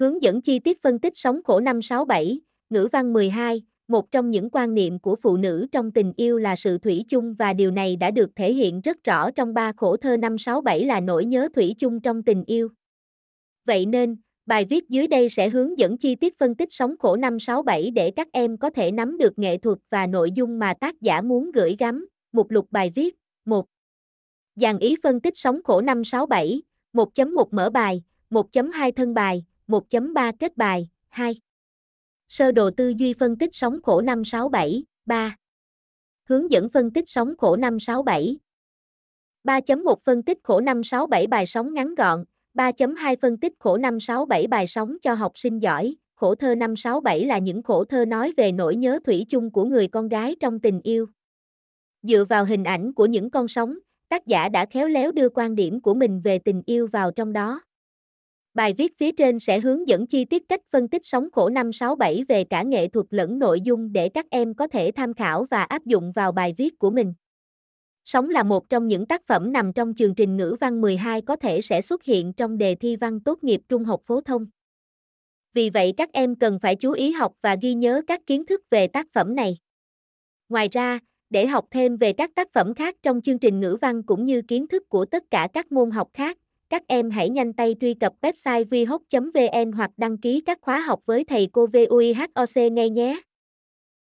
Hướng dẫn chi tiết phân tích sóng khổ 567, ngữ văn 12, một trong những quan niệm của phụ nữ trong tình yêu là sự thủy chung và điều này đã được thể hiện rất rõ trong ba khổ thơ 567 là nỗi nhớ thủy chung trong tình yêu. Vậy nên, bài viết dưới đây sẽ hướng dẫn chi tiết phân tích sóng khổ 567 để các em có thể nắm được nghệ thuật và nội dung mà tác giả muốn gửi gắm. Mục lục bài viết 1. Dàn ý phân tích sóng khổ 567, 1.1 mở bài, 1.2 thân bài, 1.3 kết bài, 2. Sơ đồ tư duy phân tích sóng khổ 567, 3. Hướng dẫn phân tích sóng khổ 567. 3.1 phân tích khổ 567 bài sóng ngắn gọn, 3.2 phân tích khổ 567 bài sóng cho học sinh giỏi. Khổ thơ 567 là những khổ thơ nói về nỗi nhớ thủy chung của người con gái trong tình yêu. Dựa vào hình ảnh của những con sóng, tác giả đã khéo léo đưa quan điểm của mình về tình yêu vào trong đó. Bài viết phía trên sẽ hướng dẫn chi tiết cách phân tích sóng khổ 567 về cả nghệ thuật lẫn nội dung để các em có thể tham khảo và áp dụng vào bài viết của mình. Sóng là một trong những tác phẩm nằm trong chương trình ngữ văn 12 có thể sẽ xuất hiện trong đề thi văn tốt nghiệp trung học phổ thông. Vì vậy các em cần phải chú ý học và ghi nhớ các kiến thức về tác phẩm này. Ngoài ra, để học thêm về các tác phẩm khác trong chương trình ngữ văn cũng như kiến thức của tất cả các môn học khác, các em hãy nhanh tay truy cập website vihoc.vn hoặc đăng ký các khóa học với thầy cô VUIHOC ngay nhé.